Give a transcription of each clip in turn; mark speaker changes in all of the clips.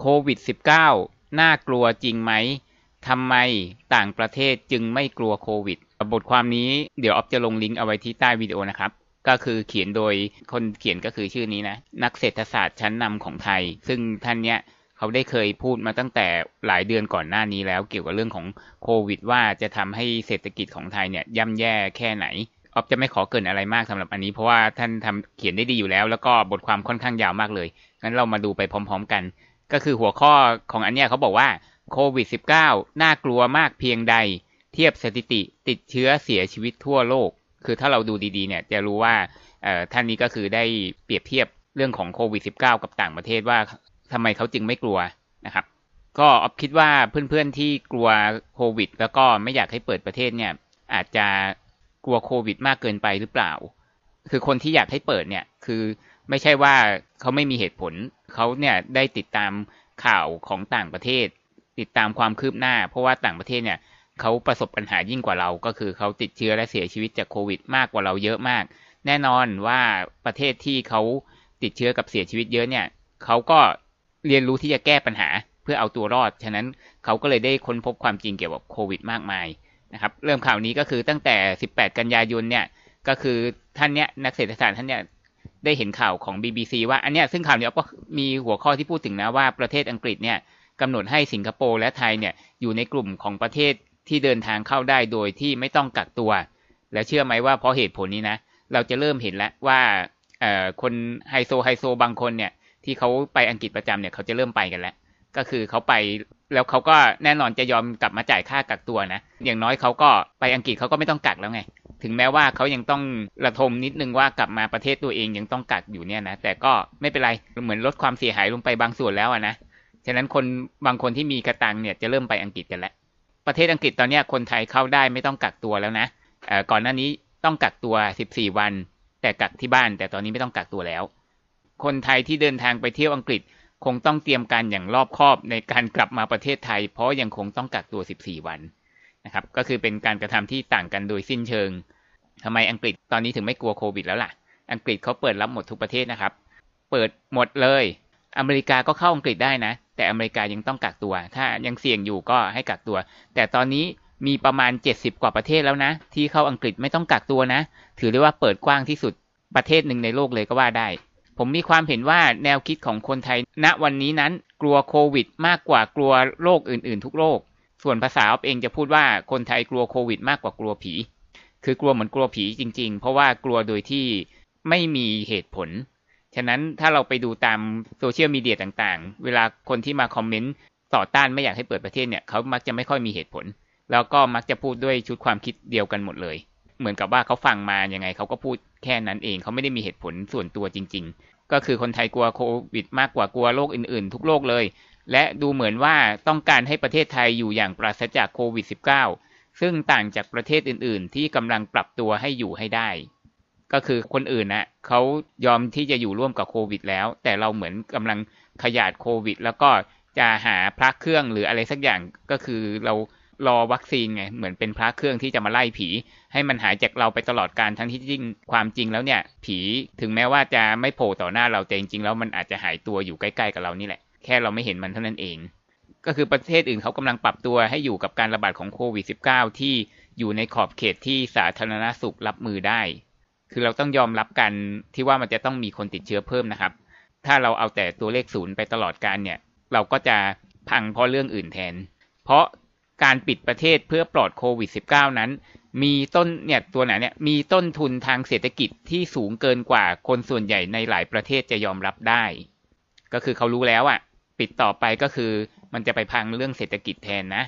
Speaker 1: โควิด -19 น่ากลัวจริงไหมทำไมต่างประเทศจึงไม่กลัวโควิด บทความนี้เดี๋ยวออฟจะลงลิงก์เอาไว้ที่ใต้วิดีโอนะครับ ก็คือเขียนโดยคนเขียนก็คือชื่อนี้นะ นักเศรษฐศาสตร์ชั้นนำของไทย ซึ่งท่านเนี้ยเขาได้เคยพูดมาตั้งแต่หลายเดือนก่อนหน้านี้แล้วเกี่ยวกับเรื่องของโควิด ว่าจะทำให้เศรษฐกิจของไทยเนี่ยย่ำแย่แค่ไหนออฟจะไม่ขอเกินอะไรมากสำหรับอันนี้เพราะว่าท่านทำเขียนได้ดีอยู่แล้ว แล้วก็บทความค่อนข้างยาวมากเลยงั้นเรามาดูไปพร้อม ๆ กัน ก็คือหัวข้อของอันเนี้ยเขาบอกว่าโควิด -19 น่ากลัวมากเพียงใด เทียบสถิติติดเชื้อเสียชีวิตทั่วโลก คือถ้าเราดูดีๆเนี่ยจะรู้ว่าท่านนี้ก็คือได้เปรียบเทียบเรื่องของโควิด -19 กับต่างประเทศว่าทำไมเขาจึงไม่กลัวนะครับ ก็ออฟคิดว่าเพื่อนๆที่กลัวโควิด แล้วก็ไม่อยากให้เปิดประเทศเนี่ยอาจจะกลัวโควิด มากเกินไปหรือเปล่า คือคนที่อยากให้เปิดเนี่ยคือ ไม่ใช่ว่าเขาไม่มีเหตุผล เขาเนี่ยได้ติดตามข่าวของต่างประเทศ ติดตามความคืบหน้า เพราะว่าต่างประเทศเนี่ยเขาประสบปัญหายิ่งกว่าเรา ก็คือเขาติดเชื้อและเสียชีวิตจากโควิด มากกว่าเราเยอะมาก แน่นอนว่าประเทศที่เขาติดเชื้อกับเสียชีวิตเยอะเนี่ยเขาก็เรียนรู้ที่จะแก้ปัญหาเพื่อเอาตัวรอด ฉะนั้นเขาก็เลยได้ค้นพบความจริงเกี่ยวกับโควิด มากมายนะครับเริ่มข่าวนี้ก็คือตั้งแต่ 18 กันยายนเนี่ยก็คือท่านเนี้ยนักเศรษฐศาสตร์ท่านเนี้ย ได้เห็นข่าวของ BBC ว่าอันเนี้ยซึ่งข่าวนี้ก็มีหัวข้อที่พูดถึงนะว่าประเทศอังกฤษเนี่ยกำหนดให้สิงคโปร์และไทยเนี่ยอยู่ในกลุ่มของประเทศที่เดินทางเข้าได้โดยที่ไม่ต้องกักตัว และเชื่อไหมว่าเพราะเหตุผลนี้นะ เราจะเริ่มเห็นแล้วว่าคนไฮโซไฮโซบางคนเนี่ยที่เขาไปอังกฤษประจำเนี่ยเขาจะเริ่มไปกันแล้ว ก็คือเขาไปแล้วเขาก็แน่นอนจะยอมกลับมาจ่ายค่ากักตัวนะ อย่างน้อยเขาก็ไปอังกฤษเขาก็ไม่ต้องกักแล้วไง ถึงแม้ว่าเขายังต้องระทมนิดนึงว่ากลับมาประเทศตัวเองยังต้องกักอยู่เนี่ยนะแต่ก็ไม่เป็นไรเหมือนลดความเสียหายลงไปบางส่วนแล้วนะฉะนั้นคนบางคนที่มีกระตังเนี่ยจะเริ่มไปอังกฤษกันแล้วประเทศอังกฤษตอนนี้คนไทยเข้าได้ไม่ต้องกักตัวแล้วนะก่อนหน้านี้ต้องกักตัว 14 วัน แต่กักที่บ้าน แต่ตอนนี้ไม่ต้องกักตัวแล้ว คนไทยที่เดินทางไปเที่ยวอังกฤษคงต้องเตรียมการอย่างรอบคอบในการกลับมาประเทศไทย เพราะยังคงต้องกักตัว 14 วัน นะครับ ก็คือเป็นการกระทำที่ต่างกันโดยสิ้นเชิงทำไมอังกฤษตอนนี้ถึงไม่กลัวโควิดแล้วล่ะ อังกฤษเขาเปิดรับหมดทุกประเทศนะครับ เปิดหมดเลย อเมริกาก็เข้าอังกฤษได้นะ แต่อเมริกายังต้องกักตัว ถ้ายังเสี่ยงอยู่ก็ให้กักตัว แต่ตอนนี้มีประมาณ 70 กว่าประเทศแล้วนะ ที่เข้าอังกฤษไม่ต้องกักตัวนะ ถือได้ว่าเปิดกว้างที่สุดประเทศหนึ่งในโลกเลยก็ว่าได้ ผมมีความเห็นว่าแนวคิดของคนไทยณวันนี้นั้นกลัวโควิด มากกว่ากลัวโรคอื่นๆ ทุกโรค ส่วนภาษาออฟเองจะพูดว่าคนไทยกลัวโควิดมากกว่ากลัวผี คือกลัวเหมือนกลัวผีจริง ๆ เพราะว่ากลัวโดยที่ไม่มีเหตุผล ฉะนั้นถ้าเราไปดูตามโซเชียลมีเดียต่างๆ เวลาคนที่มาคอมเมนต์ต่อต้านไม่อยากให้เปิดประเทศเนี่ยเขามักจะไม่ค่อยมีเหตุผล แล้วก็มักจะพูดด้วยชุดความคิดเดียวกันหมดเลย เหมือนกับว่าเขาฟังมายังไงเขาก็พูดแค่นั้นเองเขาไม่ได้มีเหตุผลส่วนตัวจริง ๆ ก็คือคนไทยกลัวโควิดมากกว่ากลัวโรคอื่นๆ ทุกโรคเลย และดูเหมือนว่าต้องการให้ประเทศไทยอยู่อย่างปราศจากโควิด -19 ซึ่งต่างจากประเทศอื่น ๆ ที่กำลังปรับตัวให้อยู่ให้ได้ ก็คือคนอื่นนะเขายอมที่จะอยู่ร่วมกับโควิด แล้ว แต่เราเหมือนกำลังขยาดโควิด แล้วก็จะหาพระเครื่องหรืออะไรสักอย่างก็คือเรารอวัคซีนไงเหมือนเป็นพระเครื่องที่จะมาไล่ผี ให้มันหายจากเราไปตลอดการทั้งที่จริงความจริงแล้วเนี่ย ผีถึงแม้ว่าจะไม่โผล่ต่อหน้าเราแต่จริงๆแล้วมันอาจจะหายตัวอยู่ใกล้ ๆ กับเรานี่แหละ แค่เราไม่เห็นมันเท่านั้นเอง ก็คือประเทศอื่นเขากำลังปรับตัวให้อยู่กับการระบาดของโควิด -19 ที่อยู่ในขอบเขตที่สาธารณสุขรับมือได้ คือเราต้องยอมรับกันที่ว่ามันจะต้องมีคนติดเชื้อเพิ่มนะครับ ถ้าเราเอาแต่ตัวเลขศูนย์ไปตลอดการเนี่ย เราก็จะพังเพราะเรื่องอื่นแทน เพราะการปิดประเทศเพื่อปลอดโควิด -19 นั้น มีต้นเนี่ยตัวไหนเนี่ยมีต้นทุนทางเศรษฐกิจที่สูงเกินกว่าคนส่วนใหญ่ในหลายประเทศจะยอมรับได้ ก็คือเขารู้แล้วอะ่ะ ปิดต่อไปก็คือมันจะไปพังเรื่องเศรษฐกิจแทนนะ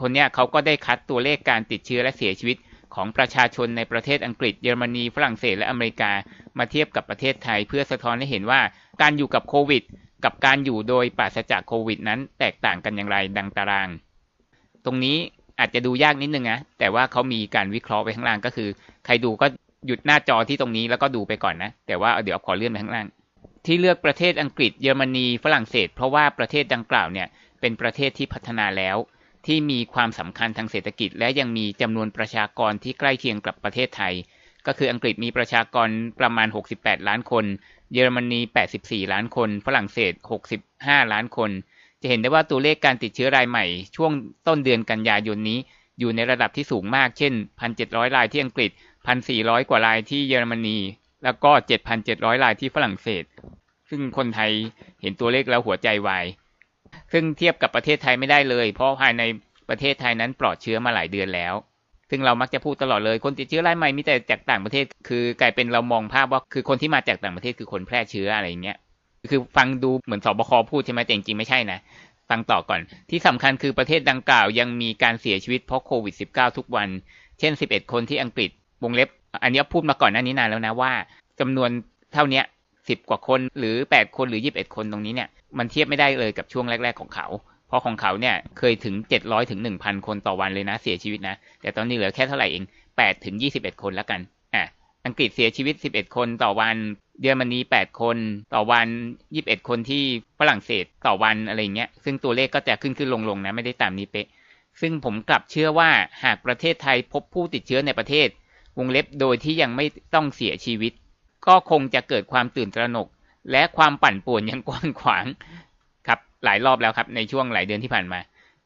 Speaker 1: คนเนี้ยเขาก็ได้คัดตัวเลขการติดเชื้อและเสียชีวิตของประชาชนในประเทศอังกฤษเยอรมนีฝรั่งเศสและอเมริกามาเทียบกับประเทศไทย เพื่อสะท้อนให้เห็นว่าการอยู่กับโควิด กับการอยู่โดยปราศจากโควิด นั้นแตกต่างกันอย่างไรดังตาราง ตรงนี้อาจจะดูยากนิดนึงนะแต่ว่าเขามีการวิเคราะห์ไปข้างล่างก็คือ ใครดูก็หยุดหน้าจอที่ตรงนี้แล้วก็ดูไปก่อนนะ แต่ว่าเดี๋ยวขอเลื่อนไปข้างล่าง ที่เลือกประเทศอังกฤษเยอรมนีฝรั่งเศส เพราะว่าประเทศดังกล่าวเนี่ยเป็นประเทศที่พัฒนาแล้ว ที่มีความสำคัญทางเศรษฐกิจ และยังมีจำนวนประชากรที่ใกล้เคียงกับประเทศไทย ก็คืออังกฤษมีประชากรประมาณ 68 ล้านคน เยอรมนี 84 ล้านคน ฝรั่งเศส 65 ล้านคน จะเห็นได้ว่าตัวเลขการติดเชื้อรายใหม่ ช่วงต้นเดือนกันยายนนี้ อยู่ในระดับที่สูงมากเช่น 1,700 รายที่อังกฤษ 1,400 กว่ารายที่เยอรมนี แล้วก็ 7,700 รายที่ฝรั่งเศส ซึ่งคนไทยเห็นตัวเลขแล้วหัวใจวาย ซึ่งเทียบกับประเทศไทยไม่ได้เลย เพราะภายในประเทศไทยนั้นปลอดเชื้อมาหลายเดือนแล้ว ซึ่งเรามักจะพูดตลอดเลย คนติดเชื้อรายใหม่มีแต่จากต่างประเทศ คือกลายเป็นเรามองภาพว่าคือคนที่มาจากต่างประเทศคือคนแพร่เชื้ออะไรอย่างเงี้ย คือฟังดูเหมือนสบคพูดใช่ไหมแต่จริงๆไม่ใช่นะ ฟังต่อก่อน ที่สำคัญคือประเทศดังกล่าวยังมีการเสียชีวิตเพราะโควิด -19 ทุกวัน เช่น 11 คนที่อังกฤษวงเล็บ อันนี้พูดมาก่อนหน้านี้นานแล้วนะว่าจำนวนเท่านี้10กว่าคนหรือ8คนหรือ21คนตรงนี้เนี่ยมันเทียบไม่ได้เลยกับช่วงแรก ๆของเขา เพราะของเขาเนี่ยเคยถึง700ถึง1,000คนต่อวันเลยนะเสียชีวิตนะ แต่ตอนนี้เหลือแค่เท่าไหร่เอง8ถึง21คนแล้วกันอะอังกฤษเสียชีวิต11คนต่อวันเยอรมนี8คนต่อวัน21คนที่ฝรั่งเศสต่อวันอะไรเงี้ยซึ่งตัวเลขก็จะขึ้นขึ้นลงลงนะไม่ได้ตามนี้เป๊ะซึ่งผมกลับเชื่อว่าหากประเทศไทยพบผู้ติดเชื้อในประเทศ วงเล็บโดยที่ยังไม่ต้องเสียชีวิต ก็คงจะเกิดความตื่นตระหนก และความปั่นป่วนอย่างกว้างขวางครับหลายรอบแล้วครับในช่วงหลายเดือนที่ผ่านมา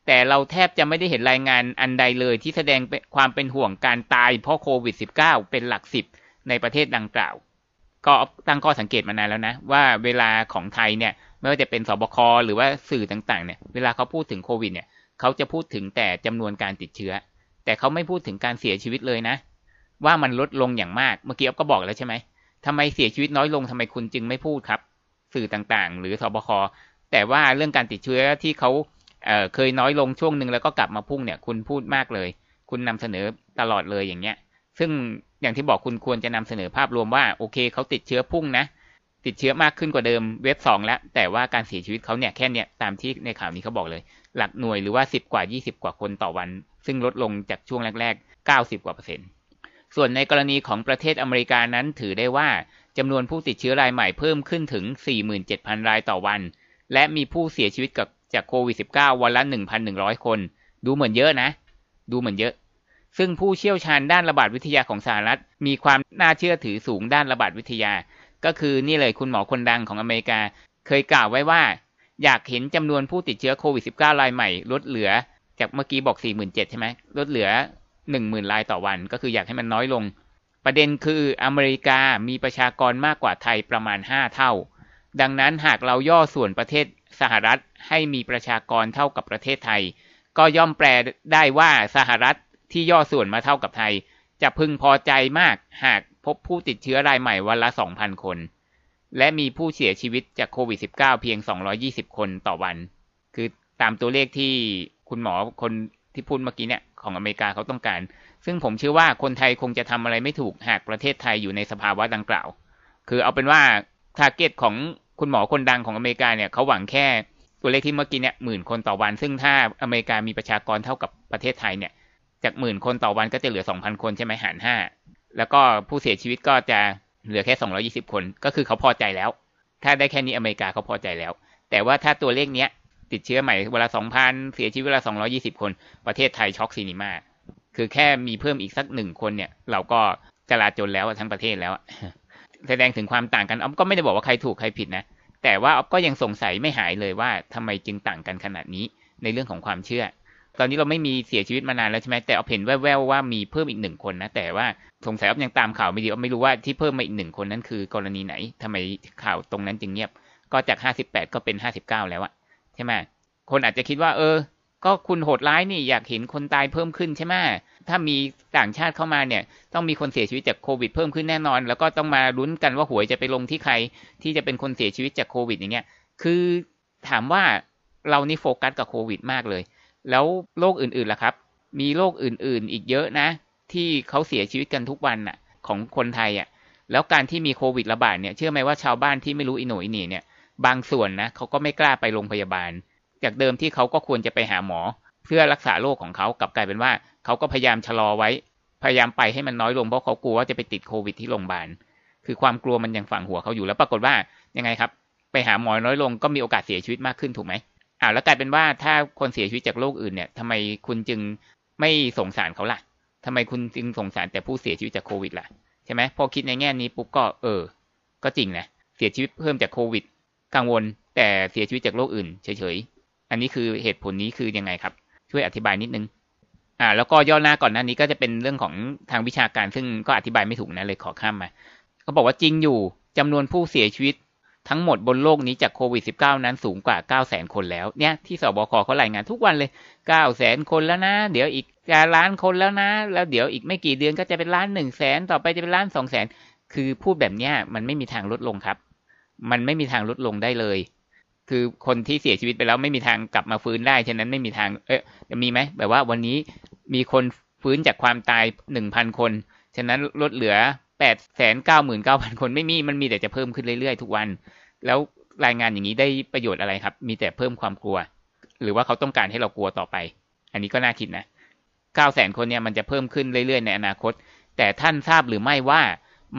Speaker 1: แต่เราแทบจะไม่ได้เห็นรายงานอันใดเลยที่แสดงความเป็นห่วงการตายเพราะโควิด -19 เป็นหลักสิบในประเทศดังกล่าว ก็ตั้งข้อสังเกตมานานแล้วนะ ว่าเวลาของไทยเนี่ยไม่ว่าจะเป็นสบคหรือว่าสื่อต่างๆเนี่ยเวลาเขาพูดถึงโควิดเนี่ยเขาจะพูดถึงแต่จำนวนการติดเชื้อ แต่เขาไม่พูดถึงการเสียชีวิตเลยนะ ว่ามันลดลงอย่างมาก เมื่อกี้อ๊อฟก็บอกแล้วใช่ไหมทำไมเสียชีวิตน้อยลงทำไมคุณจึงไม่พูดครับ สื่อต่างๆ หรือสบคแต่ว่าเรื่องการติดเชื้อที่เขาเเคยน้อยลงช่วงหนึ่งแล้วก็กลับมาพุ่งเนี่ย คุณพูดมากเลย คุณนำเสนอตลอดเลยอย่างเงี้ย ซึ่งอย่างที่บอกคุณควรจะนำเสนอภาพรวมว่าโอเคเขาติดเชื้อพุ่งนะ ติดเชื้อมากขึ้นกว่าเดิมเว็บสองแล้ว แต่ว่าการเสียชีวิตเขาเนี่ยแค่เนี่ยตามที่ในข่าวนี้เขาบอกเลย หลักหน่วยหรือว่าสิบกว่ายี่สิบกว่าคนต่อวัน ซึ่งลดลงจากช่วงแรกๆเก้าสิบกว่าเปอร์เซ็นต์ ส่วนในกรณีของประเทศอเมริกานั้นถือได้ว่าจำนวนผู้ติดเชื้อรายใหม่เพิ่มขึ้นถึง 47,000 รายต่อวัน และมีผู้เสียชีวิตกับจากโควิด -19 วันละ 1,100 คน ดูเหมือนเยอะนะ ดูเหมือนเยอะ ซึ่งผู้เชี่ยวชาญด้านระบาดวิทยาของสหรัฐ มีความน่าเชื่อถือสูงด้านระบาดวิทยา ก็คือนี่เลยคุณหมอคนดังของอเมริกา เคยกล่าวไว้ว่า อยากเห็นจำนวนผู้ติดเชื้อโควิด -19 รายใหม่ลดเหลือ จากเมื่อกี้บอก 47,000ใช่ไหมลดเหลือ 10,000รายต่อวัน ก็คืออยากให้มันน้อยลง ประเด็นคืออเมริกามีประชากรมากกว่าไทยประมาณ 5 เท่า ดังนั้นหากเราย่อส่วนประเทศสหรัฐให้มีประชากรเท่ากับประเทศไทย ก็ย่อมแปลได้ว่าสหรัฐที่ย่อส่วนมาเท่ากับไทย จะพึงพอใจมากหากพบผู้ติดเชื้อรายใหม่วันละ 2,000 คน และมีผู้เสียชีวิตจากโควิด -19 เพียง 220 คนต่อวัน คือตามตัวเลขที่คุณหมอคนที่พูดเมื่อกี้เนี่ย ของอเมริกาเขาต้องการ ซึ่งผมเชื่อว่าคนไทยคงจะทำอะไรไม่ถูกหากประเทศไทยอยู่ในสภาวะดังกล่าว คือเอาเป็นว่าทาร์เก็ตของคุณหมอคนดังของอเมริกาเนี่ยเขาหวังแค่ตัวเลขที่เมื่อกี้เนี่ยหมื่นคนต่อวัน ซึ่งถ้าอเมริกามีประชากรเท่ากับประเทศไทยเนี่ยจากหมื่นคนต่อวันก็จะเหลือ 2,000 คนใช่ไหมหารห้าแล้วก็ผู้เสียชีวิตก็จะเหลือแค่ 220 คน ก็คือเขาพอใจแล้ว ถ้าได้แค่นี้อเมริกาเขาพอใจแล้ว แต่ว่าถ้าตัวเลขเนี้ย ติดเชื้อใหม่วันละ2,000เสียชีวิตวันละ220คน ประเทศไทยช็อก cinema คือแค่มีเพิ่มอีกสักหนึ่งคนเนี่ย เราก็จลาจนแล้วทั้งประเทศแล้วแสดงถึงความต่างกันอ๊อฟก็ไม่ได้บอกว่าใครถูกใครผิดนะแต่ว่าอ๊อฟก็ยังสงสัยไม่หายเลยว่าทำไมจึงต่างกันขนาดนี้ในเรื่องของความเชื่อ ตอนนี้เราไม่มีเสียชีวิตมานานแล้วใช่ไหมแต่อ๊อฟเห็นแว่วๆว่ามีเพิ่มอีกหนึ่งคนนะแต่ว่าสงสัยอ๊อฟยังตามข่าวไม่ดีอ๊อฟไม่รู้ว่าที่เพิ่มมาอีกหนึ่งคนนั้นคือกรณีไหนทำไมข่าวตรงนั้นจึงเงียบ ก็จากห้าสิบแปดก็เป็นห้าสิบเก้าแล้วอะ ใช่ไหมคนอาจจะคิดว่า เออ ก็คุณโหดร้ายนี่อยากเห็นคนตายเพิ่มขึ้นใช่ไหมถ้ามีต่างชาติเข้ามาเนี่ย ต้องมีคนเสียชีวิตจากโควิดเพิ่มขึ้นแน่นอน แล้วก็ต้องมาลุ้นกันว่าหวยจะไปลงที่ใคร ที่จะเป็นคนเสียชีวิตจากโควิดอย่างเงี้ย คือถามว่าเรานี่โฟกัสกับโควิดมากเลย แล้วโรคอื่นๆล่ะครับ มีโรคอื่นๆ อีกเยอะนะ ที่เขาเสียชีวิตกันทุกวันน่ะ ของคนไทยอะ แล้วการที่มีโควิดระบาดเนี่ย เชื่อไหมว่าชาวบ้านที่ไม่รู้อิโหนอิหนีเนี่ย บางส่วนนะเขาก็ไม่กล้าไปโรงพยาบาล จากเดิมที่เขาก็ควรจะไปหาหมอ เพื่อรักษาโรคของเขากลับกลายเป็นว่าเขาก็พยายามชะลอไว้ พยายามไปให้มันน้อยลงเพราะเขากลัวว่าจะไปติดโควิดที่โรงพยาบาล คือความกลัวมันยังฝังหัวเขาอยู่แล้วปรากฏว่ายังไงครับ ไปหาหมอน้อยลงก็มีโอกาสเสียชีวิตมากขึ้นถูกไหมอ้าวแล้วกลายเป็นว่าถ้าคนเสียชีวิตจากโรคอื่นเนี่ยทำไมคุณจึงไม่สงสารเขาล่ะทำไมคุณจึงสงสารแต่ผู้เสียชีวิตจากโควิดล่ะใช่ไหมพอคิดในแง่นี้ปุ๊บก็เออ ก็จริงนะเสียชีวิตเพิ่มจากโควิด กังวลแต่เสียชีวิตจากโรคอื่นเฉยๆ อันนี้คือเหตุผลนี้คือยังไงครับ ช่วยอธิบายนิดนึง อ่า แล้วก็ย่อหน้าก่อนหน้านี้ก็จะเป็นเรื่องของทางวิชาการ ซึ่งก็อธิบายไม่ถูกนะเลยขอข้ามมาเขาบอกว่าจริงอยู่จำนวนผู้เสียชีวิตทั้งหมดบนโลกนี้จากโควิด -19 นั้นสูงกว่า 9 0 0 0 0 คนแล้ว เนี่ยที่สบคเขารายงานทุกวันเลย 9 0 0 0 0 คนแล้วนะ เดี๋ยวอีกจะล้านคนแล้วนะ แล้วเดี๋ยวอีกไม่กี่เดือนก็จะเป็นล้านหนึ่งแสนต่อไปจะเป็นล้านสองแสนคือพูดแบบเนี้ยมันไม่มีทางลดลงครับ มันไม่มีทางลดลงได้เลย คือคนที่เสียชีวิตไปแล้วไม่มีทางกลับมาฟื้นได้ ฉะนั้นไม่มีทาง เอ๊ะมีไหมแบบว่าวันนี้มีคนฟื้นจากความตายหนึ่งพันคน ฉะนั้นลดเหลือแปดแสนเก้าหมื่นเก้าพันคนไม่มี มันมีแต่จะเพิ่มขึ้นเรื่อยๆ ทุกวัน แล้วรายงานอย่างนี้ได้ประโยชน์อะไรครับ มีแต่เพิ่มความกลัว หรือว่าเขาต้องการให้เรากลัวต่อไป อันนี้ก็น่าคิดนะเก้าแสนคนเนี่ยมันจะเพิ่มขึ้นเรื่อยๆ ในอนาคต แต่ท่านทราบหรือไม่ว่า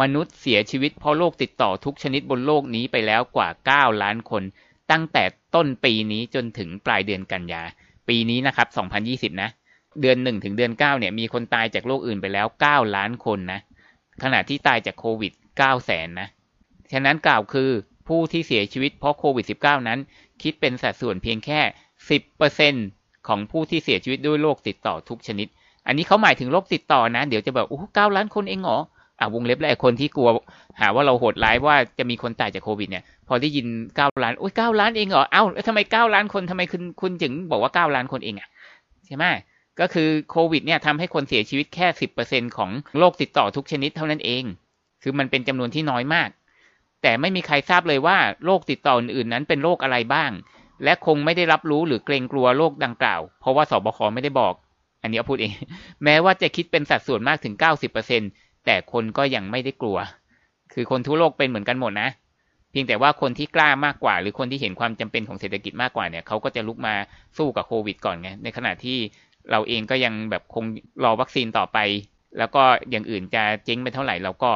Speaker 1: มนุษย์เสียชีวิตเพราะโรคติดต่อทุกชนิดบนโลกนี้ไปแล้วกว่า 9 ล้านคน ตั้งแต่ต้นปีนี้จนถึงปลายเดือนกันยา ปีนี้นะครับ 2020 นะ เดือน 1 ถึงเดือน 9 เนี่ยมีคนตายจากโรคอื่นไปแล้ว 9 ล้านคนนะ ขณะที่ตายจากโควิด 9 แสนนะ ฉะนั้นกล่าวคือผู้ที่เสียชีวิตเพราะโควิด -19 นั้น คิดเป็นสัดส่วนเพียงแค่ 10%ของผู้ที่เสียชีวิตด้วยโรคติดต่อทุกชนิด อันนี้เขาหมายถึงโรคติดต่อนะ เดี๋ยวจะแบบโอ้เก้าล้านคนเองเหรอ อ่าวงเล็บแล้วไอคนที่กลัว หาว่าเราโหดร้ายว่าจะมีคนตายจากโควิดเนี่ย พอได้ยินเก้าล้านโอ้ยเก้าล้านเองเหรอเอ้าทำไมเก้าล้านคนทำไมคุณคุณถึงบอกว่าเก้าล้านคนเองอะใช่ไหมก็คือโควิดเนี่ยทำให้คนเสียชีวิตแค่สิบเปอร์เซ็นของโรคติดต่อทุกชนิดเท่านั้นเอง คือมันเป็นจำนวนที่น้อยมาก แต่ไม่มีใครทราบเลยว่าโรคติดต่ออื่นๆนั้นเป็นโรคอะไรบ้าง และคงไม่ได้รับรู้หรือเกรงกลัวโรคดังกล่าว เพราะว่าสบคไม่ได้บอก อันนี้เอาพูดเอง แม้ว่าจะคิดเป็นสัดส่วนมากถึง 90% แต่คนก็ยังไม่ได้กลัว คือคนทั่วโลกเป็นเหมือนกันหมดนะ เพียงแต่ว่าคนที่กล้ามากกว่า หรือคนที่เห็นความจำเป็นของเศรษฐกิจมากกว่าเนี่ยเขาก็จะลุกมาสู้กับโควิด ก่อนไง ในขณะที่เราเองก็ยังแบบคงรอวัคซีนต่อไป แล้วก็อย่างอื่นจะเจ๊งไปเท่าไหร่เราก็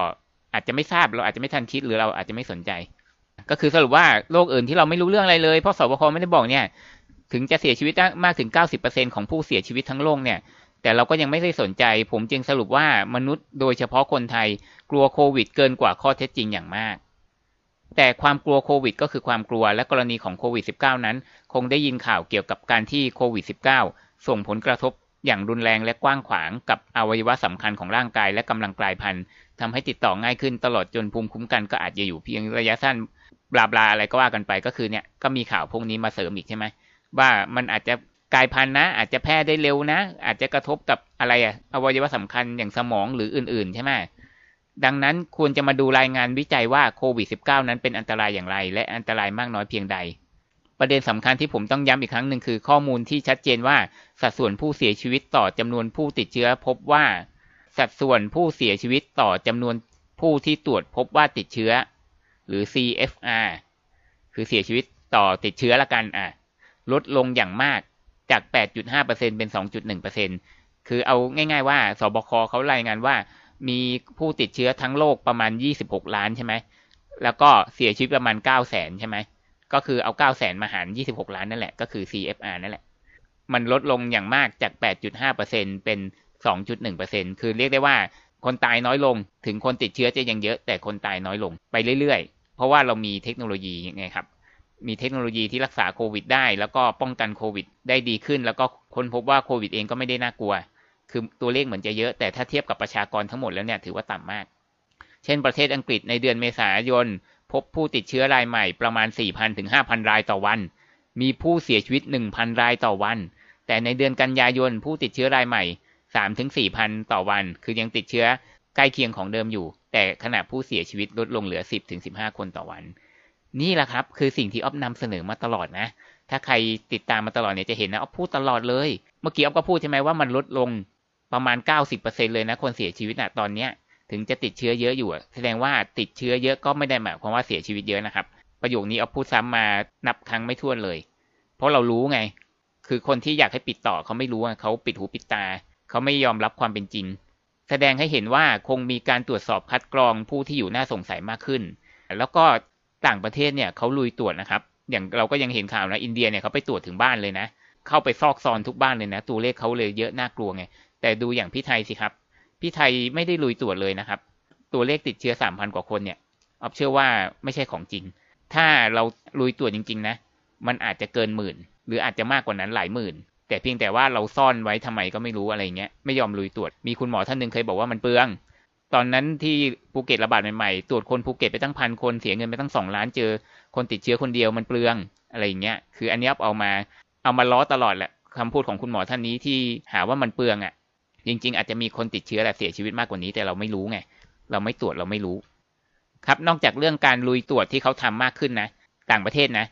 Speaker 1: อาจจะไม่ทราบเราอาจจะไม่ทันคิดหรือเราอาจจะไม่สนใจ ก็คือสรุปว่าโรคอื่นที่เราไม่รู้เรื่องอะไรเลยเพราะสบคไม่ได้บอกเนี่ย ถึงจะเสียชีวิตมากถึง 90%ของผู้เสียชีวิตทั้งโลกเนี่ย แต่เราก็ยังไม่ได้สนใจ ผมจึงสรุปว่ามนุษย์โดยเฉพาะคนไทย กลัวโควิดเกินกว่าข้อเท็จจริงอย่างมาก แต่ความกลัวโควิดก็คือความกลัวและกรณีของโควิด -19 นั้น คงได้ยินข่าวเกี่ยวกับการที่โควิด -19 ส่งผลกระทบอย่างรุนแรงและกว้างขวางกับอวัยวะสำคัญของร่างกายและกำลังกลายพันธุ์ทำให้ติดต่อง่ายขึ้นตลอดจนภูมิคุ้มกันก็อาจจะอยู่เพียงระยะสั้นบลาบลาอะไรก็ว่ากันไปก็คือเนี่ยก็มีข่าวพวกนี้มาเสริมอีกใช่ไหมว่ามันอาจจะ กายพันธุ์นะ อาจจะแพร่ได้เร็วนะ อาจจะกระทบกับอะไรอะอวัยวะสำคัญอย่างสมองหรืออื่น ๆ ใช่ไหมดังนั้นควรจะมาดูรายงานวิจัยว่าโควิด -19 นั้นเป็นอันตรายอย่างไร และอันตรายมากน้อยเพียงใด ประเด็นสำคัญที่ผมต้องย้ำอีกครั้งหนึ่งคือข้อมูลที่ชัดเจนว่าสัดส่วนผู้เสียชีวิตต่อจำนวนผู้ติดเชื้อพบว่า สัดส่วนผู้เสียชีวิตต่อจำนวนผู้ที่ตรวจพบว่าติดเชื้อ หรือ CFR คือเสียชีวิตต่อติดเชื้อละกันอะลดลงอย่างมาก จาก 8.5%เป็น 2.1%คือเอาง่าย ๆ ว่าสบคเขารายงานว่า มีผู้ติดเชื้อทั้งโลกประมาณ 26 ล้านใช่ไหม แล้วก็เสียชีวิตประมาณ 9 0 0 0 0 0 ใช่ไหม ก็คือเอา 9 0 0 0 0 มาหาร 26 ล้านนั่นแหละ ก็คือ CFR นั่นแหละ มันลดลงอย่างมากจาก 8.5%เป็น 2.1%คือเรียกได้ว่าคนตายน้อยลง ถึงคนติดเชื้อจะยังเยอะ แต่คนตายน้อยลงไปเรื่อยๆ เพราะว่าเรามีเทคโนโลยีไงครับ มีเทคโนโลยีที่รักษาโควิดได้ แล้วก็ป้องกันโควิดได้ดีขึ้น แล้วก็คนพบว่าโควิดเองก็ไม่ได้น่ากลัว คือตัวเลขเหมือนจะเยอะ แต่ถ้าเทียบกับประชากรทั้งหมดแล้วเนี่ยถือว่าต่ำมาก เช่นประเทศอังกฤษในเดือนเมษายน พบผู้ติดเชื้อรายใหม่ประมาณ 4,000 ถึง 5,000 รายต่อวัน มีผู้เสียชีวิต 1,000 รายต่อวัน แต่ในเดือนกันยายนผู้ติดเชื้อรายใหม่ 3 ถึง 4,000 ต่อวัน คือยังติดเชื้อใกล้เคียงของเดิมอยู่ แต่ขณะผู้เสียชีวิตลดลงเหลือ 10 ถึง 15 คนต่อวัน นี่แหละครับ คือสิ่งที่อ๊อฟนำเสนอมาตลอดนะ ถ้าใครติดตามมาตลอดเนี่ยจะเห็นนะอ๊อฟพูดตลอดเลย เมื่อกี้อ๊อฟก็พูดใช่ไหมว่ามันลดลงประมาณ 90%เลยนะคนเสียชีวิตนะตอนเนี้ยถึงจะติดเชื้อเยอะอยู่ แสดงว่าติดเชื้อเยอะก็ไม่ได้หมายความว่าเสียชีวิตเยอะนะครับ ประโยคนี้อ๊อฟพูดซ้ำมานับครั้งไม่ถ้วนเลย เพราะเรารู้ไง คือคนที่อยากให้ปิดต่อเขาไม่รู้เขาปิดหูปิดตา เขาไม่ยอมรับความเป็นจริง แสดงให้เห็นว่าคงมีการตรวจสอบคัดกรองผู้ที่อยู่น่าสงสัยมากขึ้น แล้วก็ ต่างประเทศเนี่ยเขาลุยตรวจนะครับ อย่างเราก็ยังเห็นข่าวนะอินเดียเนี่ยเขาไปตรวจถึงบ้านเลยนะ เข้าไปซอกซอนทุกบ้านเลยนะ ตัวเลขเขาเลยเยอะน่ากลัวไง แต่ดูอย่างพี่ไทยสิครับ พี่ไทยไม่ได้ลุยตรวจเลยนะครับ ตัวเลขติดเชื้อสามพันกว่าคนเนี่ยออฟเชื่อว่าไม่ใช่ของจริง ถ้าเราลุยตรวจจริง ๆ นะ มันอาจจะเกินหมื่น หรืออาจจะมากกว่านั้นหลายหมื่น แต่เพียงแต่ว่าเราซ่อนไว้ทำไมก็ไม่รู้อะไรเงี้ย ไม่ยอมลุยตรวจ มีคุณหมอท่านหนึ่งเคยบอกว่ามันเปลือง ตอนนั้นที่ภูเก็ตระบาดใหม่ๆ ตรวจคนภูเก็ตไปตั้งพันคนเสียเงินไปตั้งสองล้านเจอ คนติดเชื้อคนเดียวมันเปลืองอะไรอย่างเงี้ย คืออันนี้เอามาเอามาล้อตลอดแหละคำพูดของคุณหมอท่านนี้ที่หาว่ามันเปลืองอะ่ะ จริง ๆ อาจจะมีคนติดเชื้อและเสียชีวิตมากกว่านี้แต่เราไม่รู้ไง เราไม่ตรวจเราไม่รู้ ครับนอกจากเรื่องการลุยตรวจที่เขาทำมากขึ้นนะต่างประเทศนะ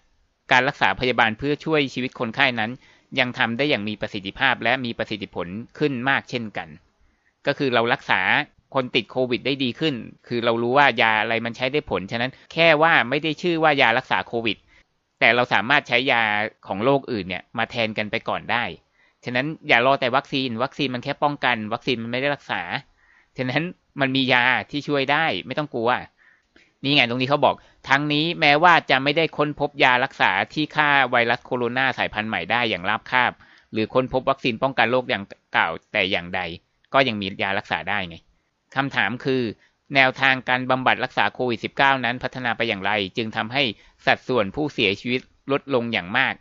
Speaker 1: การรักษาพยาบาลเพื่อช่วยชีวิตคนไข้นั้น ยังทำได้อย่างมีประสิทธิภาพและมีประสิทธิผลขึ้นมากเช่นกัน ก็คือเรารักษา คนติดโควิดได้ดีขึ้น คือเรารู้ว่ายาอะไรมันใช้ได้ผล ฉะนั้นแค่ว่าไม่ได้ชื่อว่ายารักษาโควิด แต่เราสามารถใช้ยาของโรคอื่นเนี่ยมาแทนกันไปก่อนได้ ฉะนั้นอย่ารอแต่วัคซีน วัคซีนมันแค่ป้องกัน วัคซีนมันไม่ได้รักษา ฉะนั้นมันมียาที่ช่วยได้ไม่ต้องกลัว นี่ไงตรงนี้เขาบอก ทั้งนี้แม้ว่าจะไม่ได้ค้นพบยารักษาที่ฆ่าไวรัสโคโรนาสายพันธุ์ใหม่ได้อย่างราบคาบ หรือค้นพบวัคซีนป้องกันโรคอย่างเก่าแต่อย่างใด ก็ยังมียารักษาได้ไง คำถามคือ แนวทางการบำบัดรักษาโควิด -19 นั้นพัฒนาไปอย่างไร จึงทำให้สัดส่วนผู้เสียชีวิตลดลงอย่างมาก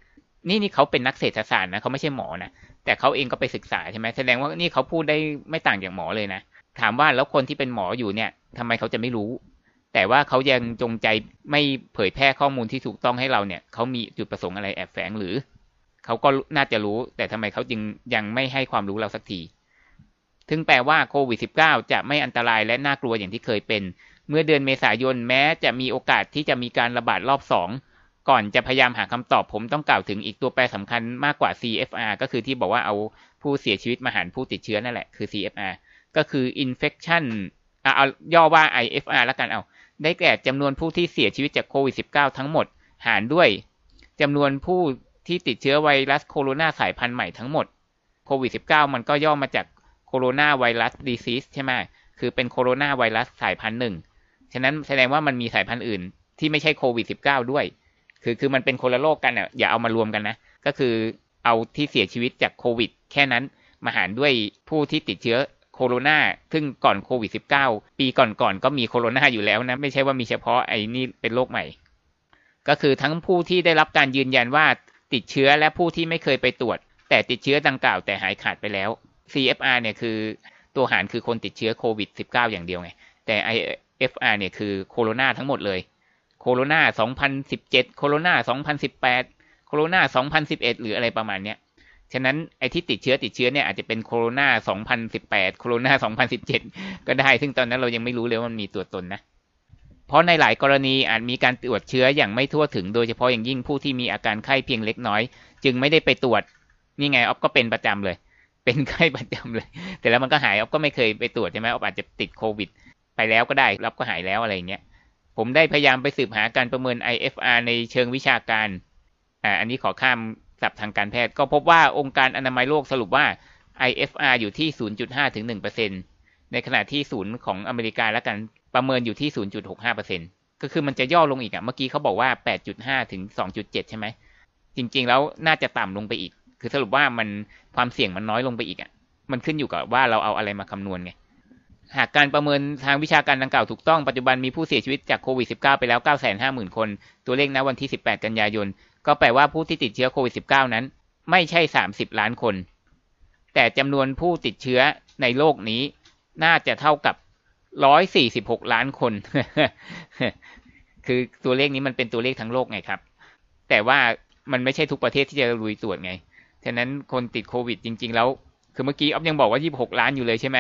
Speaker 1: นี่นี่เขาเป็นนักเศรษฐศาสตร์นะเขาไม่ใช่หมอนะแต่เขาเองก็ไปศึกษาใช่ไหมแสดงว่านี่เขาพูดได้ไม่ต่างจากหมอเลยนะถามว่าแล้วคนที่เป็นหมออยู่เนี่ยทำไมเขาจะไม่รู้ แต่ว่าเขายังจงใจไม่เผยแพร่ข้อมูลที่ถูกต้องให้เราเนี่ยเขามีจุดประสงค์อะไรแอบแฝงหรือเขาก็น่าจะรู้ แต่ทำไมเขาจึงยังไม่ให้ความรู้เราสักที ถึงแปลว่าโควิด -19 จะไม่อันตรายและน่ากลัวอย่างที่เคยเป็น เมื่อเดือนเมษายนแม้จะมีโอกาสที่จะมีการระบาดรอบ2ก่อนจะพยายามหาคำตอบผมต้องกล่าวถึงอีกตัวแปรสำคัญมากกว่า CFR ก็คือที่บอกว่าเอาผู้เสียชีวิตมาหารผู้ติดเชื้อนั่นแหละคือ CFR ก็คือ infection เอาย่อว่า IFR แล้วกันเอา ได้แก่จำนวนผู้ที่เสียชีวิตจากโควิด -19 ทั้งหมด หารด้วยจำนวนผู้ที่ติดเชื้อไวรัสโคโรนาสายพันธุ์ใหม่ทั้งหมดโควิด -19 มันก็ย่อมาจาก coronavirus disease ใช่ไหมคือเป็นโคโรนาไวรัสสายพันธุ์หนึ่ง ฉะนั้นแสดงว่ามันมีสายพันธุ์อื่น ที่ไม่ใช่โควิด -19 ด้วย คือคือมันเป็นคนละโรคกันอะอย่าเอามารวมกันนะ ก็คือเอาที่เสียชีวิตจากโควิด แค่นั้นมาหารด้วยผู้ที่ติดเชื้อโคโรนาซึ่งก่อนโควิด -19 ปีก่อนๆก็มีโคโรนาอยู่แล้วนะ ไม่ใช่ว่ามีเฉพาะไอ้นี่เป็นโรคใหม่ ก็คือทั้งผู้ที่ได้รับการยืนยันว่าติดเชื้อและผู้ที่ไม่เคยไปตรวจ แต่ติดเชื้อดังกล่าวแต่หายขาดไปแล้ว CFR เนี่ยคือตัวหารคือคนติดเชื้อโควิด -19 อย่างเดียวไง แต่ IFR เนี่ยคือโคโรนาทั้งหมดเลย โคโรนา2017 โคโรนา2018 โคโรนา2011 หรืออะไรประมาณเนี้ย ฉะนั้นไอ้ที่ติดเชื้อติดเชื้อเนี่ยอาจจะเป็นโคโรนา2018 โคโรนา2017 ก็ได้ ซึ่งตอนนั้นเรายังไม่รู้เลยว่ามันมีตัวตนนะ เพราะในหลายกรณีอาจมีการตรวจเชื้ออย่างไม่ทั่วถึง โดยเฉพาะอย่างยิ่งผู้ที่มีอาการไข้เพียงเล็กน้อย จึงไม่ได้ไปตรวจ นี่ไงออฟก็เป็นประจำเลย เป็นไข้ประจำเลย แต่แล้วมันก็หายอ๊อฟก็ไม่เคยไปตรวจใช่ไหมอ๊อฟอาจจะติดโควิด ไปแล้วก็ได้รับก็หายแล้วอะไรเงี้ยผมได้พยายามไปสืบหาการประเมิน IFR ในเชิงวิชาการอ่าอันนี้ขอข้ามศัพท์ทางการแพทย์ก็พบว่าองค์การอนามัยโลกสรุปว่า IFR อยู่ที่ 0.5 ถึง 1%ในขณะที่ศูนย์ของอเมริกาแล้วกันประเมินอยู่ที่ 0.65%ก็คือมันจะย่อลงอีกอะ เมื่อกี้เขาบอกว่า 8.5 ถึง 2.7 ใช่ไหม จริงๆ แล้วน่าจะต่ำลงไปอีก คือสรุปว่ามันความเสี่ยงมันน้อยลงไปอีกอะ่ะ มันขึ้นอยู่กับว่าเราเอาอะไรมาคำนวณไง หากการประเมินทางวิชาการดังกล่าวถูกต้องปัจจุบันมีผู้เสียชีวิตจากโควิด -19 ไปแล้ว 950,000 คน ตัวเลขณวันที่ 18 กันยายน ก็แปลว่าผู้ที่ติดเชื้อโควิด -19 นั้น ไม่ใช่ 30 ล้านคน แต่จำนวนผู้ติดเชื้อในโลกนี้ น่าจะเท่ากับ 146 ล้านคน คือตัวเลขนี้มันเป็นตัวเลขทั้งโลกไงครับ แต่ว่ามันไม่ใช่ทุกประเทศที่จะลุยตรวจไง ฉะนั้นคนติดโควิดจริง ๆ แล้ว คือเมื่อกี้อ๊อฟยังบอกว่า 26 ล้านอยู่เลยใช่ไหม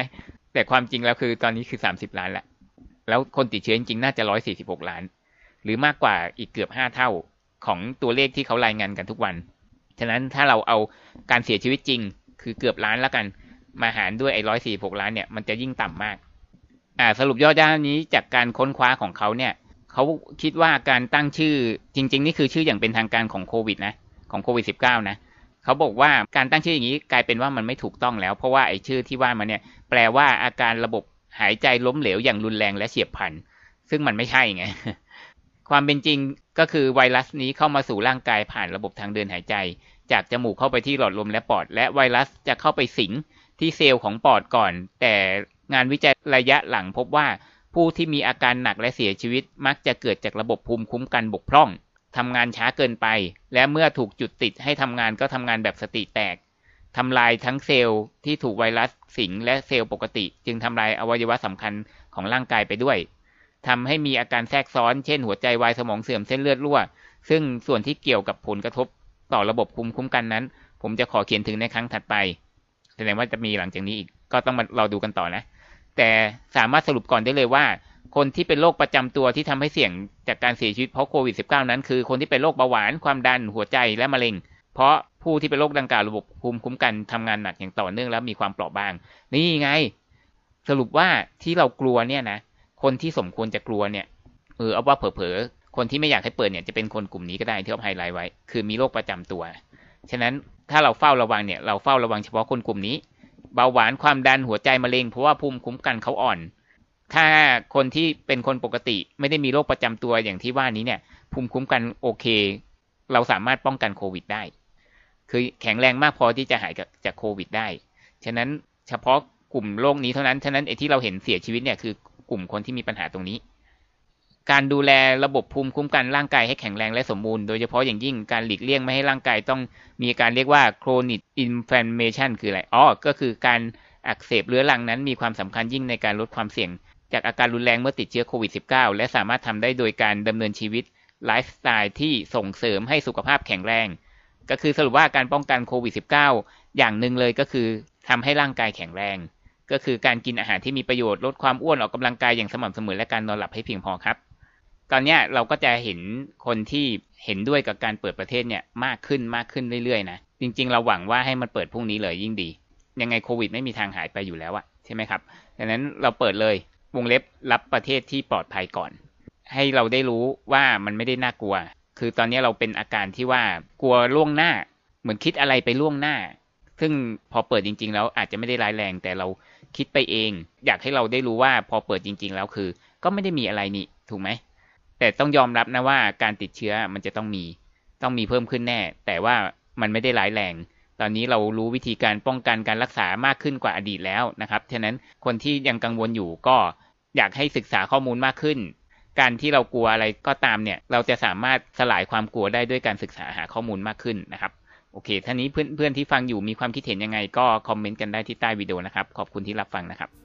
Speaker 1: แต่ความจริงแล้วคือตอนนี้คือ 30 ล้านแล้วแล้วคนติดเชื้อจริงๆ น่าจะ 146 ล้าน หรือมากกว่าอีกเกือบ 5 เท่าของตัวเลขที่เขารายงานกันทุกวัน ฉะนั้นถ้าเราเอาการเสียชีวิตจริง คือเกือบล้านแล้วกัน มาหารด้วยไอ้ร้อยสี่หกล้านเนี่ย มันจะยิ่งต่ำมาก อ่า สรุปย่อด้านนี้จากการค้นคว้าของเขาเนี่ย เขาคิดว่าการตั้งชื่อจริง ๆ นี่คือชื่ออย่างเป็นทางการของโควิดนะ ของโควิด -19 นะ เขาบอกว่าการตั้งชื่ออย่างนี้กลายเป็นว่ามันไม่ถูกต้องแล้ว เพราะว่าไอ้ชื่อที่ว่ามาเนี่ยแปลว่าอาการระบบหายใจล้มเหลวอย่างรุนแรงและเฉียบพลัน ซึ่งมันไม่ใช่ไงความเป็นจริงก็คือไวรัสนี้เข้ามาสู่ร่างกายผ่านระบบทางเดินหายใจ จากจมูกเข้าไปที่หลอดลมและปอด และไวรัสจะเข้าไปสิงที่เซลล์ของปอดก่อน แต่งานวิจัยระยะหลังพบว่าผู้ที่มีอาการหนักและเสียชีวิตมักจะเกิดจากระบบภูมิคุ้มกันบกพร่อง ทำงานช้าเกินไป และเมื่อถูกจุดติดให้ทำงานก็ทำงานแบบสติแตกทำลายทั้งเซลล์ที่ถูกไวรัสสิงและเซลล์ปกติ จึงทำลายอวัยวะสำคัญของร่างกายไปด้วยทำให้มีอาการแทรกซ้อนเช่นหัวใจวายสมองเสื่อมเส้นเลือดรั่ว ซึ่งส่วนที่เกี่ยวกับผลกระทบต่อระบบภูมิคุ้มกันนั้น ผมจะขอเขียนถึงในครั้งถัดไปแสดงว่าจะมีหลังจากนี้อีกก็ต้องมาเราดูกันต่อนะ แต่สามารถสรุปก่อนได้เลยว่า คนที่เป็นโรคประจำตัวที่ทำให้เสี่ยงจากการเสียชีวิตเพราะโควิด -19 นั้น คือคนที่เป็นโรคเบาหวานความดันหัวใจและมะเร็ง เพราะผู้ที่เป็นโรคดังกล่าวระบบภูมิคุ้มกันทำงานหนักอย่างต่อเนื่องแล้วมีความเปราะบาง นี่ไง สรุปว่าที่เรากลัวเนี่ยนะคนที่สมควรจะกลัวเนี่ยเออเอาว่าเผลอๆคนที่ไม่อยากให้เปิดเนี่ยจะเป็นคนกลุ่มนี้ก็ได้ที่เอาไฮไลท์ไว้ คือมีโรคประจำตัว ฉะนั้นถ้าเราเฝ้าระวังเนี่ยเราเฝ้าระวังเฉพาะคนกลุ่มนี้ เบาหวานความดันหัวใจมะเร็งเพราะว่าภูมิคุ้มกันเขาอ่อน ถ้าคนที่เป็นคนปกติ ไม่ได้มีโรคประจำตัวอย่างที่ว่านี้เนี่ย ภูมิคุ้มกันโอเค เราสามารถป้องกันโควิดได้ คือแข็งแรงมากพอที่จะหายจากโควิดได้ ฉะนั้นเฉพาะกลุ่มโรคนี้เท่านั้น ฉะนั้นไอ้ที่เราเห็นเสียชีวิตเนี่ยคือกลุ่มคนที่มีปัญหาตรงนี้ การดูแลระบบภูมิคุ้มกันร่างกายให้แข็งแรงและสมบูรณ์ โดยเฉพาะอย่างยิ่งการหลีกเลี่ยงไม่ให้ร่างกายต้องมีการเรียกว่า chronic inflammation คืออะไร อ๋อ ก็คือการอักเสบเรื้อรังนั้นมีความสำคัญยิ่งในการลดความเสี่ยง จากอาการรุนแรงเมื่อติดเชื้อโควิด -19 และสามารถทำได้โดยการดำเนินชีวิตไลฟ์สไตล์ที่ส่งเสริมให้สุขภาพแข็งแรง ก็คือสรุปว่าการป้องกันโควิด -19 อย่างหนึ่งเลยก็คือทำให้ร่างกายแข็งแรง ก็คือการกินอาหารที่มีประโยชน์ลดความอ้วนออกกำลังกายอย่างสม่ำเสมอและการนอนหลับให้เพียงพอครับ ตอนนี้เราก็จะเห็นคนที่เห็นด้วยกับการเปิดประเทศเนี่ยมากขึ้นมากขึ้นเรื่อยๆนะจริง ๆ เราหวังว่าให้มันเปิดพรุ่งนี้เลยยิ่งดี ยังไงโควิด ไม่มีทางหายไปอยู่แล้วอะใช่ไหมครับดังนั้นเราเปิดเลย วงเล็บรับประเทศที่ปลอดภัยก่อน ให้เราได้รู้ว่ามันไม่ได้น่ากลัว คือตอนนี้เราเป็นอาการที่ว่ากลัวล่วงหน้า เหมือนคิดอะไรไปล่วงหน้า ซึ่งพอเปิดจริง ๆ แล้วอาจจะไม่ได้ร้ายแรง แต่เราคิดไปเอง อยากให้เราได้รู้ว่าพอเปิดจริง ๆ แล้วคือ ก็ไม่ได้มีอะไรนี่ถูกไหมแต่ต้องยอมรับนะว่าการติดเชื้อมันจะต้องมี ต้องมีเพิ่มขึ้นแน่ แต่ว่ามันไม่ได้ร้ายแรง ตอนนี้เรารู้วิธีการป้องกันการรักษามากขึ้นกว่าอดีตแล้วนะครับฉะนั้นคนที่ยังกังวลอยู่ก็ อยากให้ศึกษาข้อมูลมากขึ้น การที่เรากลัวอะไรก็ตามเนี่ย เราจะสามารถสลายความกลัวได้ด้วยการศึกษาหาข้อมูลมากขึ้นนะครับโอเคท่านี้เพื่อนเพื่อนที่ฟังอยู่มีความคิดเห็นยังไงก็คอมเมนต์กันได้ที่ใต้วิดีโอนะครับ ขอบคุณที่รับฟังนะครับ